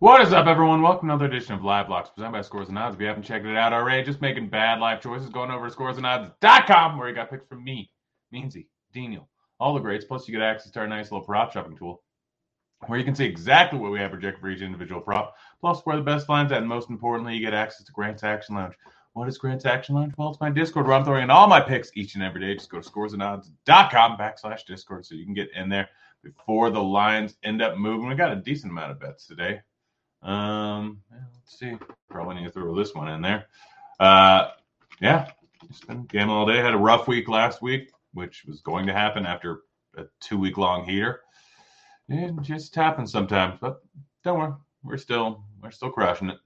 What is up, everyone? Welcome to another edition of Live Locks presented by Scores and Odds. If you haven't checked it out already, just making bad life choices, going over to scoresandodds.com where you got picks from me, Meansy, Daniel, all the greats. Plus, you get access to our nice little prop shopping tool where you can see exactly what we have projected for each individual prop, plus where the best lines at, and most importantly, you get access to Grant's Action Lounge. What is Grant's Action Lounge? Well, it's my Discord where I'm throwing in all my picks each and every day. Just go to scoresandodds.com backslash Discord so you can get in there before the lines end up moving. We got a decent amount of bets today. Um, let's see. Probably need to throw this one in there. Uh, yeah, it's been game all day. Had a rough week last week, which was going to happen after a two week long heater. It just happens sometimes, but don't worry, we're still we're still crushing it.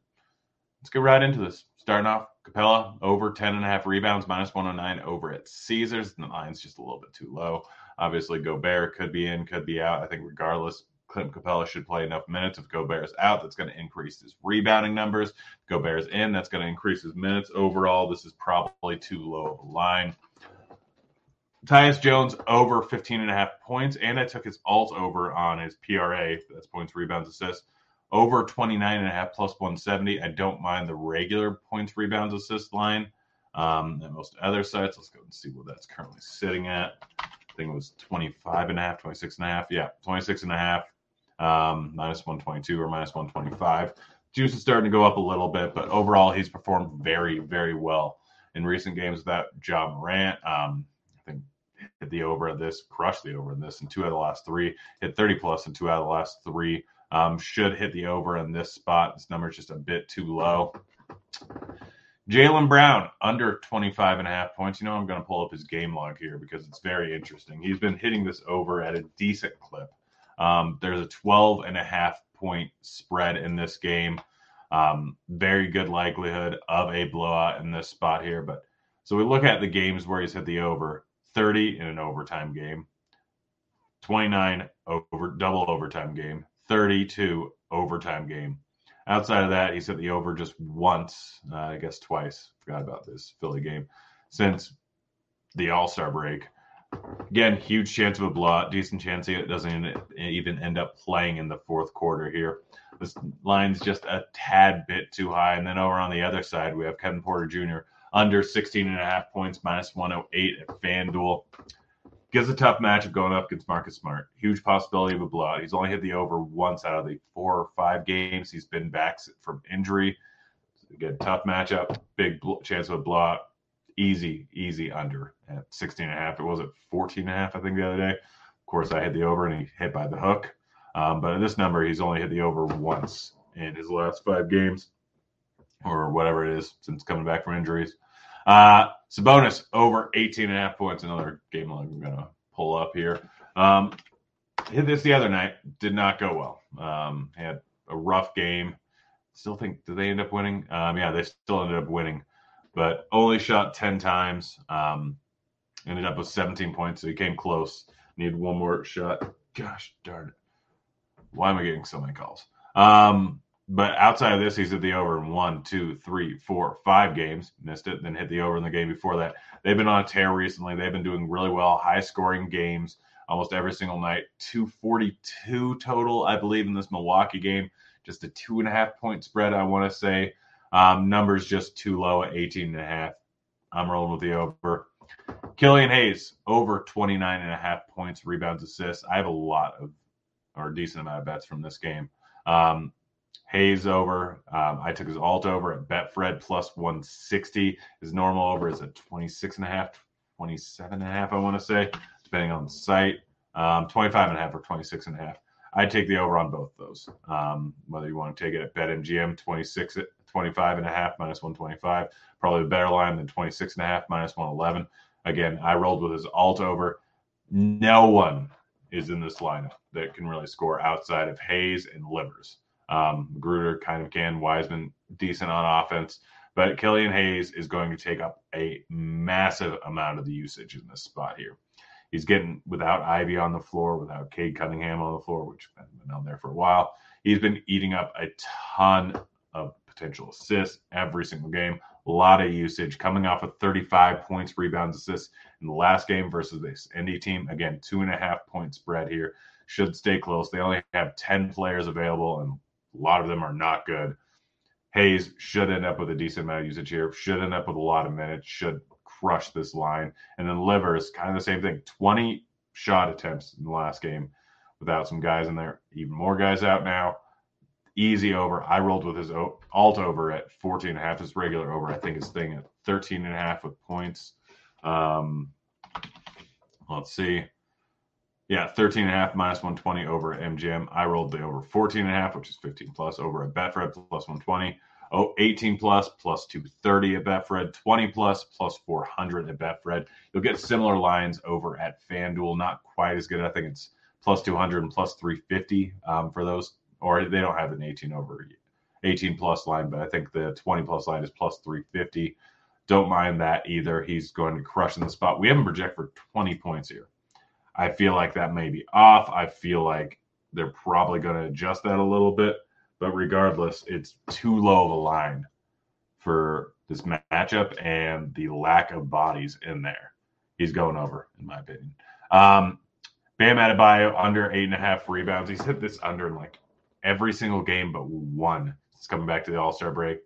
Let's get right into this. Starting off, Capela over 10 and a half rebounds, minus 109 over at Caesars. The line's just a little bit too low. Obviously, Gobert could be in, could be out. I think regardless, Clint Capela should play enough minutes. If Gobert's out, that's going to increase his rebounding numbers. If Gobert's in, that's going to increase his minutes. Overall, this is probably too low of a line. Tyus Jones over 15 and a half points, and I took his alt over on his PRA. That's points, rebounds, assists. Over 29 and a half plus 170. I don't mind the regular points, rebounds, assist line. Um, most other sites, let's go and see what that's currently sitting at. I think it was 25 and a half, 26 and a half. Yeah, 26 and a half, um, minus 122 or minus 125. Juice is starting to go up a little bit, but overall, he's performed very, very well in recent games without Ja Morant. Um, I think hit the over of this, crushed the over in this in two out of the last three, hit 30 plus in two out of the last three. Um, should hit the over in this spot. This number is just a bit too low. Jaylen Brown under 25 and a half points. You know, I'm going to pull up his game log here because it's very interesting. He's been hitting this over at a decent clip. Um, there's a 12 and a half point spread in this game. Um, very good likelihood of a blowout in this spot here. But so we look at the games where he's hit the over 30 in an overtime game, 29 over double overtime game, 32 overtime game. Outside of that, he's hit the over just once, uh, I guess twice. Forgot about this Philly game since the All Star break. Again, huge chance of a blowout. Decent chance it doesn't even end up playing in the fourth quarter here. This line's just a tad bit too high. And then over on the other side, we have Kevin Porter Jr. under 16 and a half points, minus 108 at FanDuel. Gives a tough matchup going up against Marcus Smart. Huge possibility of a blowout. He's only hit the over once out of the four or five games he's been back from injury. Again, tough matchup, big chance of a blowout. Easy, easy under at 16 and a half. It was at 14 and a half, I think, the other day. Of course, I hit the over and he hit by the hook. Um, but in this number, he's only hit the over once in his last five games or whatever it is since coming back from injuries. Uh, Sabonis over 18 and a half points. Another game I'm going to pull up here. Um, hit this the other night. Did not go well. Um, had a rough game. Still think, did they end up winning? Um, yeah, they still ended up winning, but only shot 10 times. Um, ended up with 17 points. So he came close. Need one more shot. Gosh darn it. Why am I getting so many calls? Um, but outside of this, he's hit the over in one, two, three, four, five games. Missed it, then hit the over in the game before that. They've been on a tear recently. They've been doing really well, high scoring games almost every single night. 242 total, I believe, in this Milwaukee game. Just a two and a half point spread, I want to say. Um, numbers just too low at 18 and a half. I'm rolling with the over. Killian Hayes, over 29 and a half points, rebounds, assists. I have a lot of, or a decent amount of bets from this game. Um, Hayes over. Um, I took his alt over at Betfred plus 160. His normal over is at 26 and a half, 27 and a half, I want to say, depending on the site. Um, 25 and a half or 26 and a half. I'd take the over on both those. Um, whether you want to take it at BetMGM 26 at 25 and a half minus 125, probably a better line than 26 and a half minus 111. Again, I rolled with his alt over. No one is in this lineup that can really score outside of Hayes and Livers. Um, Gruder kind of can. Wiseman decent on offense, but Killian Hayes is going to take up a massive amount of the usage in this spot here. He's getting without Ivey on the floor, without Cade Cunningham on the floor, which has been on there for a while. He's been eating up a ton of potential assists every single game. A lot of usage coming off of 35 points, rebounds, assists in the last game versus this Indy team. Again, two and a half point spread here. Should stay close. They only have 10 players available, and a lot of them are not good. Hayes should end up with a decent amount of usage here, should end up with a lot of minutes, should crush this line. And then Livers, kind of the same thing 20 shot attempts in the last game without some guys in there. Even more guys out now. Easy over. I rolled with his alt over at 14 and a half. His regular over, I think, is thing at 13 and a half with points. Um, let's see. Yeah, 13 and a half minus 120 over at MGM. I rolled the over 14 and a half, which is 15 plus over at Betfred plus 120. Oh, 18 plus plus 230 at Betfred, 20 plus plus 400 at Betfred. You'll get similar lines over at FanDuel, not quite as good. I think it's plus 200 and plus 350 um, for those, or they don't have an 18 over 18 plus line, but I think the 20 plus line is plus 350. Don't mind that either. He's going to crush in the spot. We haven't projected for 20 points here. I feel like that may be off. I feel like they're probably going to adjust that a little bit. But regardless, it's too low of a line for this matchup and the lack of bodies in there. He's going over, in my opinion. Um, Bam Adebayo under eight and a half rebounds. He's hit this under in like every single game but one. It's coming back to the All Star break,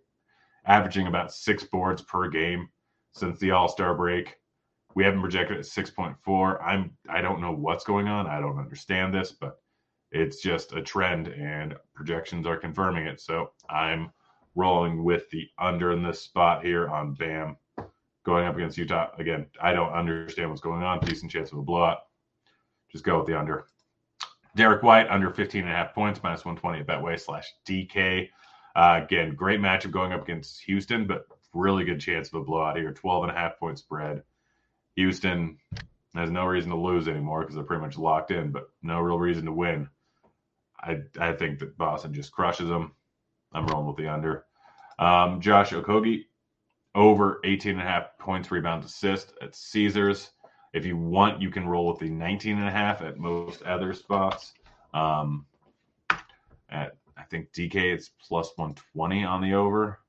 averaging about six boards per game since the All Star break. We haven't projected at 6.4. I'm I don't know what's going on. I don't understand this, but it's just a trend and projections are confirming it. So I'm rolling with the under in this spot here on Bam going up against Utah. Again, I don't understand what's going on. Decent chance of a blowout. Just go with the under. Derrick White under 15 and a half points, minus 120 at Betway slash DK. Uh, again, great matchup going up against Houston, but really good chance of a blowout here. 12 and a half point spread. Houston has no reason to lose anymore because they're pretty much locked in, but no real reason to win. I I think that Boston just crushes them. I'm rolling with the under. Um, Josh Okogie over 18 and a half points, rebounds, assist at Caesars. If you want, you can roll with the 19 and a half at most other spots. Um, at I think DK it's plus 120 on the over.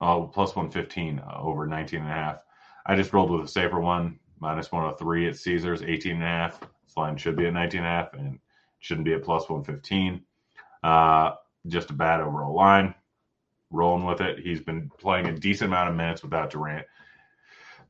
Oh, plus 115 uh, over 19 and a half. I just rolled with a safer one, minus 103 at Caesars, 18 and a half. This line should be at 19 and a half, and Shouldn't be at plus 115. Uh, just a bad overall line. Rolling with it. He's been playing a decent amount of minutes without Durant.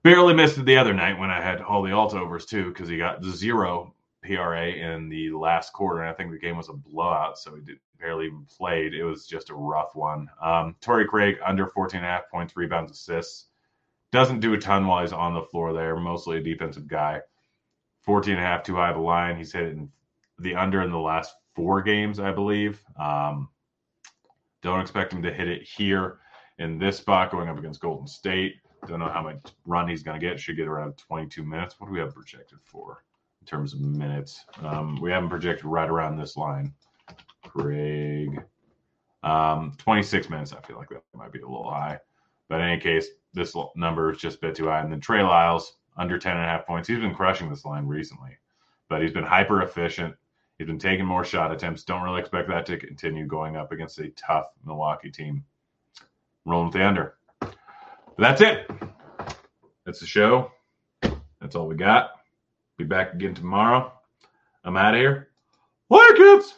Barely missed it the other night when I had all the alt overs too, because he got zero PRA in the last quarter. And I think the game was a blowout, so he did, barely even played. It was just a rough one. Um, Torrey Craig under 14 and a half points, rebounds, assists. Doesn't do a ton while he's on the floor there, mostly a defensive guy. 14 and a half too high of a line. He's hit in the under in the last four games, I believe. Um, don't expect him to hit it here in this spot going up against Golden State. Don't know how much run he's going to get. Should get around 22 minutes. What do we have projected for in terms of minutes? Um, we haven't projected right around this line. Craig, um, 26 minutes. I feel like that might be a little high. But in any case, this number is just a bit too high. And then Trey Lyles, under 10 and a half points. He's been crushing this line recently, but he's been hyper efficient. He's been taking more shot attempts. Don't really expect that to continue going up against a tough Milwaukee team. Rolling with the under. That's it. That's the show. That's all we got. Be back again tomorrow. I'm out of here. Later, kids.